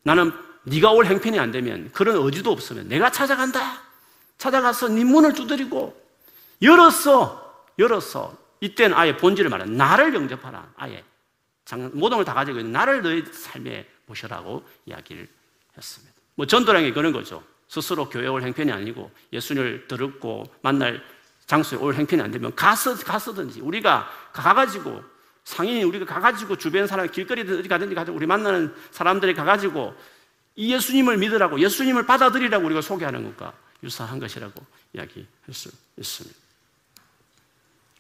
나는 네가 올 행편이 안 되면 그런 의지도 없으면 내가 찾아간다. 찾아가서 네 문을 두드리고 열었어. 열었어. 이때는 아예 본질을 말해. 나를 영접하라. 아예. 걸다 가지고 있는 나를 너희 삶에 모셔라고 이야기를 했습니다. 뭐 전도량이 그런 거죠. 스스로 교회 올 행편이 아니고 예수님을 들었고 만날 장소에 올 행편이 안 되면 가서, 가서든지 우리가 가가지고 상인이 우리가 가가지고 주변 사람 길거리든 어디 가든지 가지고 우리 만나는 사람들이 가가지고 이 예수님을 믿으라고 예수님을 받아들이라고 우리가 소개하는 것과 유사한 것이라고 이야기할 수 있습니다.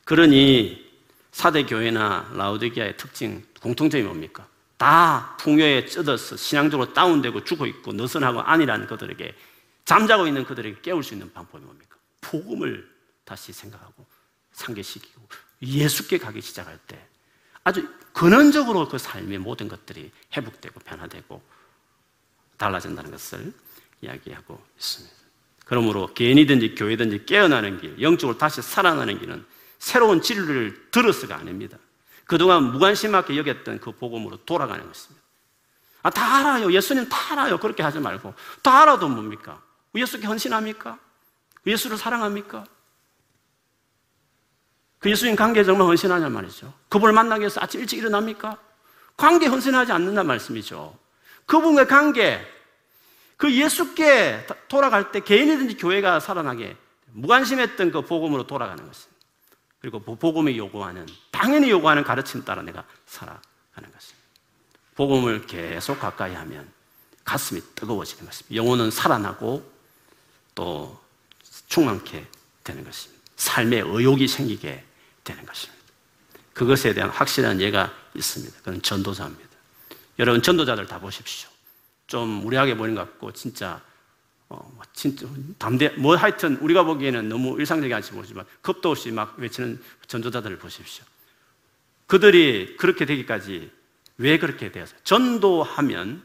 그러니 사대 교회나 라우디기아의 특징 공통점이 뭡니까? 다 풍요에 쩌어서 신앙적으로 다운되고 죽어 있고 느슨하고 아니라는 그들에게 잠자고 있는 그들에게 깨울 수 있는 방법이 뭡니까? 복음을 다시 생각하고 상계시키고 예수께 가기 시작할 때 아주 근원적으로 그 삶의 모든 것들이 회복되고 변화되고 달라진다는 것을 이야기하고 있습니다. 그러므로 개인이든지 교회든지 깨어나는 길, 영적으로 다시 살아나는 길은 새로운 진리를 들어서가 아닙니다. 그동안 무관심하게 여겼던 그 복음으로 돌아가는 것입니다. 아, 다 알아요. 예수님 다 알아요. 그렇게 하지 말고. 다 알아도 뭡니까? 예수께 헌신합니까? 예수를 사랑합니까? 그 예수님 관계에 정말 헌신하냐 말이죠. 그분을 만나기 위해서 아침 일찍 일어납니까? 관계 헌신하지 않는다 말씀이죠. 그분의 관계, 그 예수께 돌아갈 때 개인이든지 교회가 살아나게 무관심했던 그 복음으로 돌아가는 것입니다. 그리고 복음이 요구하는 당연히 요구하는 가르침 따라 내가 살아가는 것입니다. 복음을 계속 가까이 하면 가슴이 뜨거워지는 것입니다. 영혼은 살아나고 또 충만케 되는 것입니다. 삶의 의욕이 생기게 되는 것입니다. 그것에 대한 확실한 예가 있습니다. 그건 전도자입니다. 여러분 전도자들 다 보십시오. 좀 무례하게 보이는 것 같고 진짜 어, 뭐 진짜 담대 뭐 하여튼 우리가 보기에는 너무 일상적이 않지 모르지만 겁도 없이 막 외치는 전도자들을 보십시오. 그들이 그렇게 되기까지 왜 그렇게 되었어요? 전도하면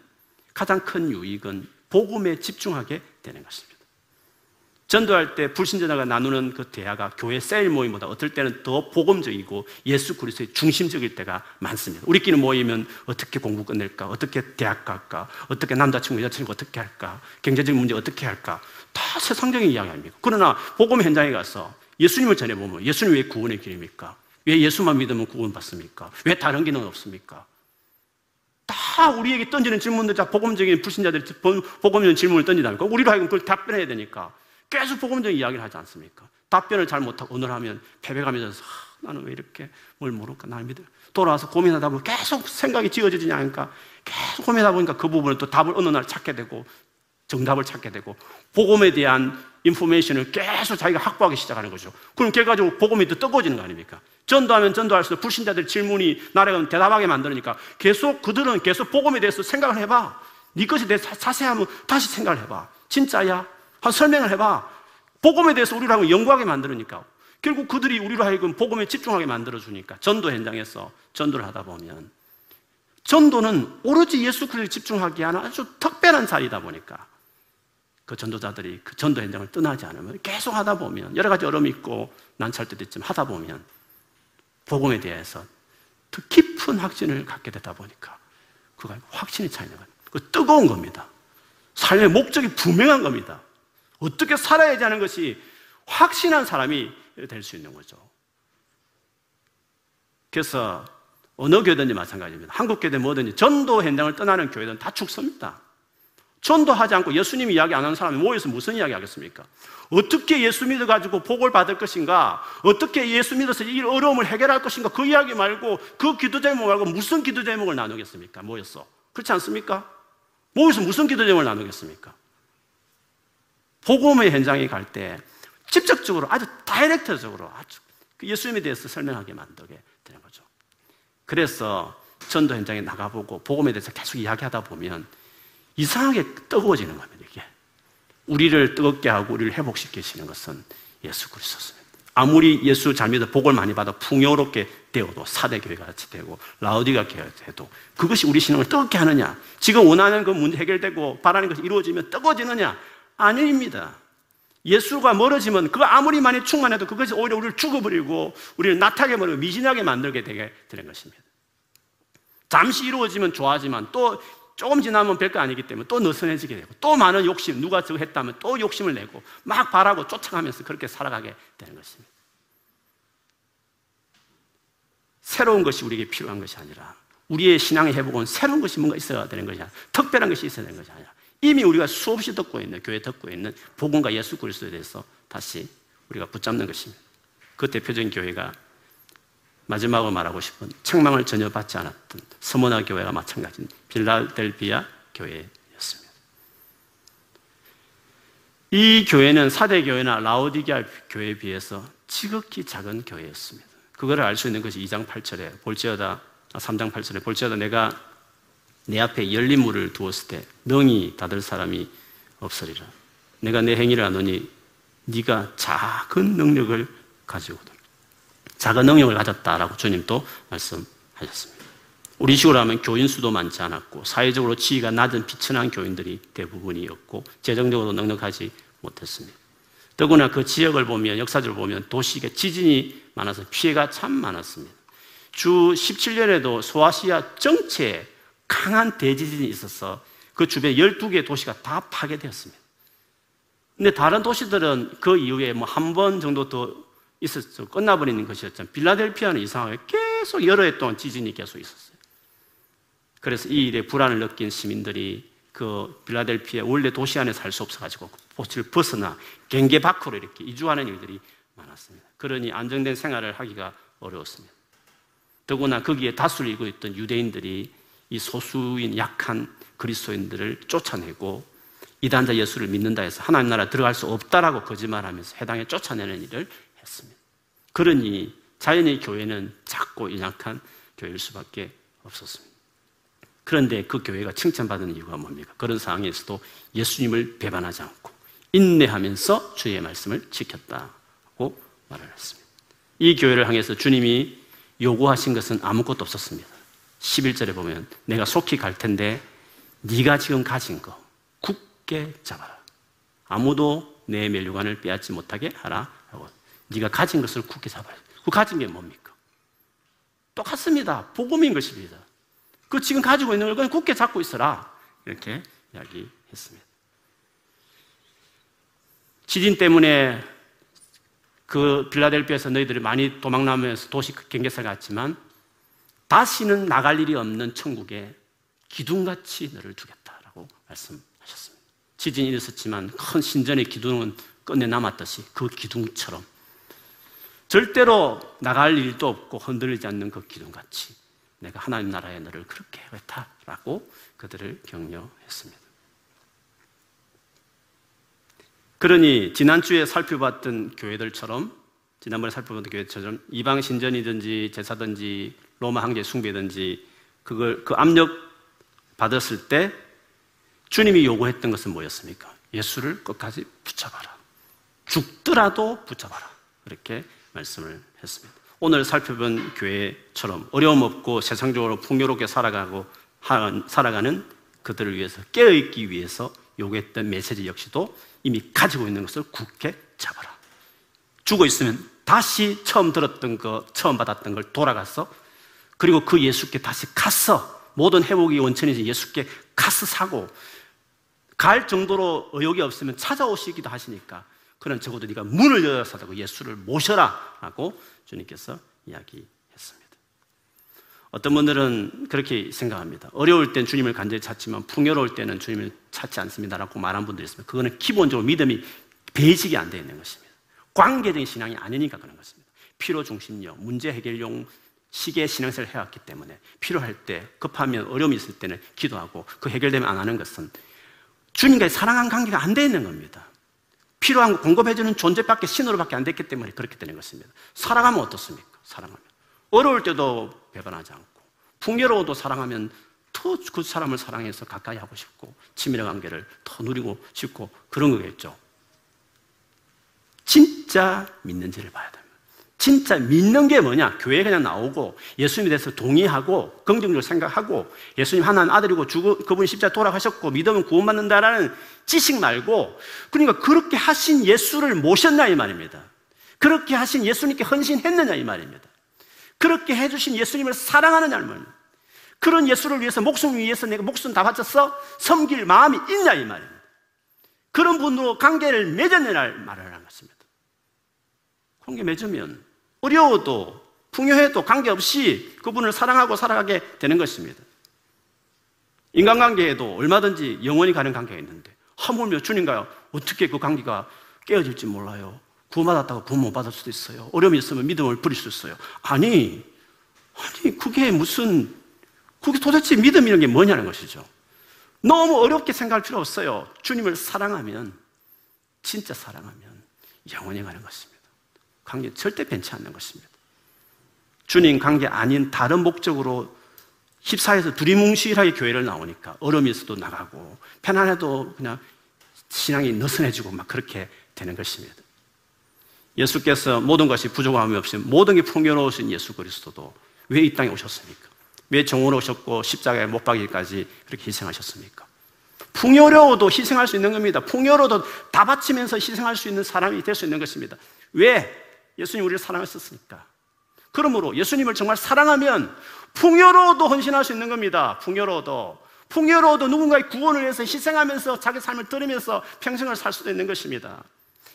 가장 큰 유익은 복음에 집중하게 되는 것입니다. 전도할 때 불신자가 나누는 그 대화가 교회 셀 모임보다 어떨 때는 더 복음적이고 예수 그리스도의 중심적일 때가 많습니다. 우리끼리 모이면 어떻게 공부 끝낼까? 어떻게 대학 갈까? 어떻게 남자친구, 여자친구 어떻게 할까? 경제적인 문제 어떻게 할까? 다 세상적인 이야기 아닙니까? 그러나 복음 현장에 가서 예수님을 전해보면 예수님 왜 구원의 길입니까? 왜 예수만 믿으면 구원받습니까? 왜 다른 길은 없습니까? 다 우리에게 던지는 질문들, 자, 복음적인 불신자들이 복음적인 질문을 던지다니까. 우리로 하여금 그걸 답변해야 되니까. 계속 복음적인 이야기를 하지 않습니까? 답변을 잘 못하고 오늘 하면 패배감이 서 나는 왜 이렇게 뭘 모를까? 나를 믿어. 돌아와서 고민하다 보면 계속 생각이 지어지지 않으니까 계속 고민하다 보니까 그 부분을 또 답을 어느 날 찾게 되고 정답을 찾게 되고 복음에 대한 인포메이션을 계속 자기가 확보하기 시작하는 거죠. 그럼 결과적으로 복음이 더 뜨거워지는 거 아닙니까? 전도하면 전도할수록 불신자들 질문이 나라가 대답하게 만드니까 계속 그들은 계속 복음에 대해서 생각을 해봐. 네 것에 대해서 자세하면 다시 생각을 해봐. 진짜야? 한 설명을 해봐. 복음에 대해서 우리를 하고 연구하게 만들으니까. 결국 그들이 우리로 하여금 복음에 집중하게 만들어주니까. 전도 현장에서 전도를 하다 보면. 전도는 오로지 예수 그리스도에 집중하기 하는 아주 특별한 자리다 보니까. 그 전도자들이 그 전도 현장을 떠나지 않으면 계속 하다 보면 여러 가지 어려움이 있고 때도 있지만 하다 보면 복음에 대해서 더 깊은 확신을 갖게 되다 보니까 그가 확신이 차이는 거예요. 그 뜨거운 겁니다. 삶의 목적이 분명한 겁니다. 어떻게 살아야지 하는 것이 확신한 사람이 될 수 있는 거죠. 그래서 어느 교회든지 마찬가지입니다. 한국 교회든 뭐든지 전도 현장을 떠나는 교회든 다 죽습니다. 전도하지 않고 예수님 이야기 안 하는 사람이 모여서 무슨 이야기 하겠습니까? 어떻게 예수 믿어가지고 복을 받을 것인가? 어떻게 예수 믿어서 이 어려움을 해결할 것인가? 그 이야기 말고 그 기도 제목 말고 무슨 기도 제목을 나누겠습니까? 모여서. 그렇지 않습니까? 모여서 무슨 기도 제목을 나누겠습니까? 복음의 현장에 갈 때 직접적으로 아주 다이렉트적으로 아주 그 예수님에 대해서 설명하게 만들게 되는 거죠. 그래서 전도 현장에 나가보고 복음에 대해서 계속 이야기하다 보면 이상하게 뜨거워지는 겁니다. 이게 우리를 뜨겁게 하고 우리를 회복시키시는 것은 예수 그리스도입니다. 아무리 예수 잘 믿어 복을 많이 받아 풍요롭게 되어도 사대 교회가 같이 되고 라우디가 돼도 그것이 우리 신앙을 뜨겁게 하느냐? 지금 원하는 그 문제 해결되고 바라는 것이 이루어지면 뜨거워지느냐? 아닙니다. 예수가 멀어지면 그 아무리 많이 충만해도 그것이 오히려 우리를 죽어버리고 우리를 나타게 버리고 미진하게 만들게 되게 되는 것입니다. 잠시 이루어지면 좋아하지만 또 조금 지나면 별거 아니기 때문에 또 느슨해지게 되고 또 많은 욕심, 누가 저거 했다면 또 욕심을 내고 막 바라고 쫓아가면서 그렇게 살아가게 되는 것입니다. 새로운 것이 우리에게 필요한 것이 아니라 우리의 신앙의 회복은 새로운 것이 뭔가 있어야 되는 것이 아니라 특별한 것이 있어야 되는 것이 아니라 이미 우리가 수없이 듣고 있는 교회 듣고 있는 복음과 예수 그리스도에 대해서 다시 우리가 붙잡는 것입니다. 그 대표적인 교회가 마지막으로 말하고 싶은 책망을 전혀 받지 않았던 서머나 교회가 마찬가지인 빌라델비아 교회였습니다. 이 교회는 사대 교회나 라오디게아 교회에 비해서 지극히 작은 교회였습니다. 그거를 알 수 있는 것이 2장 8절에 볼지어다 3장 8절에 볼지어다 내가 내 앞에 열린 물을 두었을 때 능히 닫을 사람이 없으리라. 내가 내 행위를 하노니 네가 작은 능력을 가지고도 작은 능력을 가졌다라고 주님도 말씀하셨습니다. 우리 식으로 하면 교인 수도 많지 않았고 사회적으로 지위가 낮은 비천한 교인들이 대부분이었고 재정적으로 넉넉하지 못했습니다. 더구나 그 지역을 보면 역사적으로 보면 도시에 지진이 많아서 피해가 참 많았습니다. 주 17년에도 소아시아 정체에 강한 대지진이 있어서 그 주변 12개 도시가 다 파괴되었습니다. 근데 다른 도시들은 그 이후에 뭐 한 번 정도 더 있었죠. 끝나버리는 것이었죠. 빌라델피아는 이상하게 계속 여러 해 동안 지진이 계속 있었어요. 그래서 이 일에 불안을 느낀 시민들이 그 빌라델피아 원래 도시 안에 살 수 없어가지고 도시를 벗어나 경계 밖으로 이렇게 이주하는 일들이 많았습니다. 그러니 안정된 생활을 하기가 어려웠습니다. 더구나 거기에 다수를 이고 있던 유대인들이 이 소수인 약한 그리스도인들을 쫓아내고 이단자 예수를 믿는다 해서 하나님 나라 들어갈 수 없다라고 거짓말하면서 해당에 쫓아내는 일을 했습니다. 그러니 자연의 교회는 작고 연약한 교회일 수밖에 없었습니다. 그런데 그 교회가 칭찬받는 이유가 뭡니까? 그런 상황에서도 예수님을 배반하지 않고 인내하면서 주의 말씀을 지켰다고 말을 했습니다. 이 교회를 향해서 주님이 요구하신 것은 아무것도 없었습니다. 11절에 보면 내가 속히 갈 텐데 네가 지금 가진 거 굳게 잡아라. 아무도 내 멸류관을 빼앗지 못하게 하라. 하고 네가 가진 것을 굳게 잡아라. 그 가진 게 뭡니까? 똑같습니다. 복음인 것입니다. 그 지금 가지고 있는 걸 그냥 굳게 잡고 있어라. 이렇게 이야기했습니다. 지진 때문에 그 빌라델피아에서 너희들이 많이 도망나면서 도시 경계살 갔지만 다시는 나갈 일이 없는 천국에 기둥같이 너를 두겠다라고 말씀하셨습니다. 지진이 있었지만 큰 신전의 기둥은 끝내 남았듯이 그 기둥처럼 절대로 나갈 일도 없고 흔들리지 않는 그 기둥같이 내가 하나님 나라의 너를 그렇게 하겠다라고 그들을 격려했습니다. 그러니 지난주에 살펴봤던 교회들처럼 지난번에 살펴본 교회처럼 이방 신전이든지 제사든지 로마 황제 숭배든지 그걸 그 압력 받았을 때 주님이 요구했던 것은 뭐였습니까? 예수를 끝까지 붙잡아라. 죽더라도 붙잡아라. 이렇게 말씀을 했습니다. 오늘 살펴본 교회처럼 어려움 없고 세상적으로 풍요롭게 살아가고 살아가는 그들을 위해서 깨어있기 위해서 요구했던 메시지 역시도 이미 가지고 있는 것을 굳게 잡아라. 죽어 있으면 다시 처음 들었던 거, 처음 받았던 걸 돌아가서 그리고 그 예수께 다시 가서 모든 회복이 원천이지 예수께 가서 사고 갈 정도로 의욕이 없으면 찾아오시기도 하시니까 그런 적어도 네가 문을 열어서 예수를 모셔라 라고 주님께서 이야기했습니다. 어떤 분들은 그렇게 생각합니다. 어려울 땐 주님을 간절히 찾지만 풍요로울 때는 주님을 찾지 않습니다라고 말한 분들이 있습니다. 그거는 기본적으로 믿음이 베이직이 안 되어 있는 것입니다. 관계적인 신앙이 아니니까 그런 것입니다. 필요 중심력, 문제 해결용 시계 신앙생활을 해왔기 때문에 필요할 때 급하면 어려움이 있을 때는 기도하고 그 해결되면 안 하는 것은 주님과의 사랑한 관계가 안 되어 있는 겁니다. 필요한 거 공급해주는 존재밖에 신호로밖에 안 됐기 때문에 그렇게 되는 것입니다. 사랑하면 어떻습니까? 사랑하면 어려울 때도 배반하지 않고 풍요로워도 사랑하면 더 그 사람을 사랑해서 가까이 하고 싶고 친밀한 관계를 더 누리고 싶고 그런 거겠죠. 진짜 믿는지를 봐야 됩니다. 진짜 믿는 게 뭐냐? 교회 그냥 나오고 예수님에 대해서 동의하고 긍정적으로 생각하고 예수님 하나님 아들이고 주고 그분이 십자 돌아가셨고 믿으면 구원받는다라는 지식 말고 그러니까 그렇게 하신 예수를 모셨냐 이 말입니다. 그렇게 하신 예수님께 헌신했느냐 이 말입니다. 그렇게 해주신 예수님을 사랑하느냐 이 말입니다. 그런 예수를 위해서 목숨을 위해서 내가 목숨 다 바쳤어 섬길 마음이 있냐 이 말입니다. 그런 분으로 관계를 맺었느냐 말을 하는 것입니다. 관계 맺으면 어려워도 풍요해도 관계없이 그분을 사랑하고 살아가게 되는 것입니다. 인간관계에도 얼마든지 영원히 가는 관계가 있는데 하물며 주님과 어떻게 그 관계가 깨어질지 몰라요. 구원받았다고 구원 못 받을 수도 있어요. 어려움이 있으면 믿음을 버릴 수 있어요. 아니, 아니, 그게 무슨, 그게 도대체 믿음이라는 게 뭐냐는 것이죠. 너무 어렵게 생각할 필요 없어요. 주님을 사랑하면, 진짜 사랑하면 영원히 가는 것입니다. 관계 절대 변치 않는 것입니다. 주님 관계 아닌 다른 목적으로 힙사에서 두리뭉실하게 교회를 나오니까 있어도 나가고 편안해도 그냥 신앙이 느슨해지고 막 그렇게 되는 것입니다. 예수께서 모든 것이 부족함이 없이 모든 게 풍요로우신 예수 그리스도도 왜 이 땅에 오셨습니까? 왜 정오로 오셨고 십자가에 못 박기까지 그렇게 희생하셨습니까? 풍요로워도 희생할 수 있는 겁니다. 풍요로도 다 바치면서 희생할 수 있는 사람이 될 수 있는 것입니다. 왜? 예수님 우리를 사랑하셨으니까. 그러므로 예수님을 정말 사랑하면 풍요로워도 헌신할 수 있는 겁니다. 풍요로워도. 풍요로워도 누군가의 구원을 위해서 희생하면서 자기 삶을 들으면서 평생을 살 수도 있는 것입니다.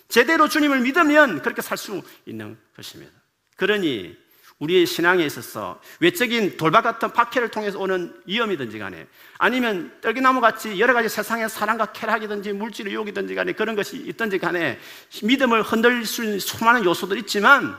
제대로 주님을 믿으면 그렇게 살 수 있는 것입니다. 그러니 우리의 신앙에 있어서 외적인 돌박 같은 박해를 통해서 오는 위험이든지 간에 아니면 떨기나무 같이 여러 가지 세상의 사랑과 쾌락이든지 물질의 유혹이든지 간에 그런 것이 있든지 간에 믿음을 흔들릴 수 있는 수많은 요소들 있지만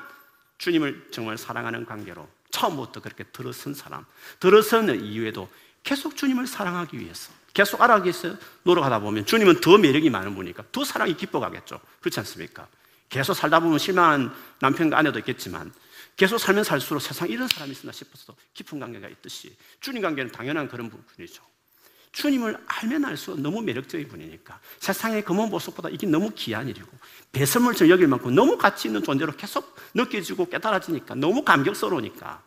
주님을 정말 사랑하는 관계로 처음부터 그렇게 들어선 사람, 들어서는 이후에도 계속 주님을 사랑하기 위해서 계속 알아가기 위해서 노력하다 보면 주님은 더 매력이 많은 분이니까 더 사랑이 깊어가겠죠. 그렇지 않습니까? 계속 살다 보면 실망한 남편과 아내도 있겠지만 계속 살면 살수록 세상에 이런 사람이 있나 싶어서 깊은 관계가 있듯이 주님 관계는 당연한 그런 부분이죠. 주님을 알면 알수록 너무 매력적인 분이니까 세상의 검은 보석보다 이게 너무 귀한 일이고 배설물처럼 여길 만큼 너무 가치 있는 존재로 계속 느껴지고 깨달아지니까 너무 감격스러우니까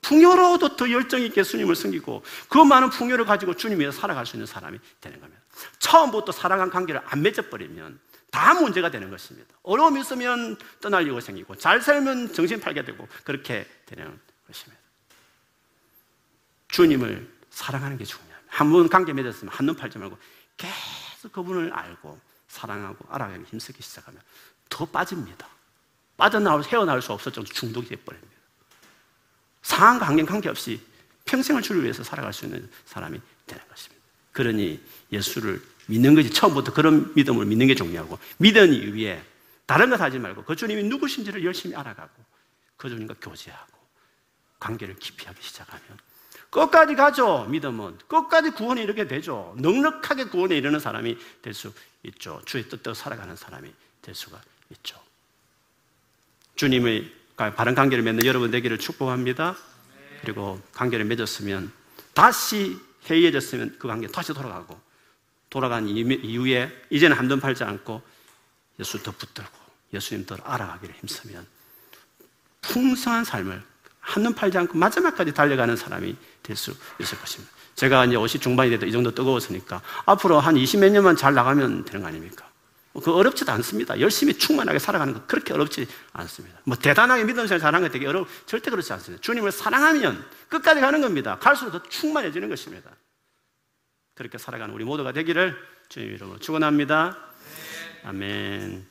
풍요로워도 더 열정 있게 주님을 섬기고 그 많은 풍요를 가지고 주님 위해 살아갈 수 있는 사람이 되는 겁니다. 처음부터 사랑한 관계를 안 맺어버리면 다 문제가 되는 것입니다. 어려움 있으면 떠날려고 생기고 잘 살면 정신 팔게 되고 그렇게 되는 것입니다. 주님을 사랑하는 게 중요합니다. 한번 관계 맺었으면 한눈 팔지 말고 계속 그분을 알고 사랑하고 알아가기 힘쓰기 시작하면 더 빠집니다. 빠져나올 헤어나올 수 없을 정도 중독이 되어버립니다. 상황과 환경 관계없이 평생을 주를 위해서 살아갈 수 있는 사람이 되는 것입니다. 그러니 예수를 믿는 것이 처음부터 그런 믿음을 믿는 게 중요하고 믿은 이후에 다른 것 하지 말고 그 주님이 누구신지를 열심히 알아가고 그 주님과 교제하고 관계를 깊이 하기 시작하면 끝까지 가죠. 믿음은 끝까지 구원에 이르게 되죠. 넉넉하게 구원에 이르는 사람이 될 수 있죠. 주의 뜻대로 살아가는 사람이 될 수가 있죠. 주님의 바른 관계를 맺는 여러분 되기를 축복합니다. 그리고 관계를 맺었으면 다시 해이해졌으면 그 관계 다시 돌아가고 돌아간 이후에 이제는 한돈 팔지 않고 예수 더 붙들고 예수님 더 알아가기를 힘쓰면 풍성한 삶을 한눈 팔지 않고 마지막까지 달려가는 사람이 될 수 있을 것입니다. 제가 이제 50 중반이 돼도 이 정도 뜨거웠으니까 앞으로 한 20 몇 년만 잘 나가면 되는 거 아닙니까? 그 어렵지도 않습니다. 열심히 충만하게 살아가는 거 그렇게 어렵지 않습니다. 뭐 대단하게 믿음 생활 잘하는 거 되게 어려 절대 그렇지 않습니다. 주님을 사랑하면 끝까지 가는 겁니다. 갈수록 더 충만해지는 것입니다. 그렇게 살아가는 우리 모두가 되기를 주님 이름으로 축원합니다. 아멘.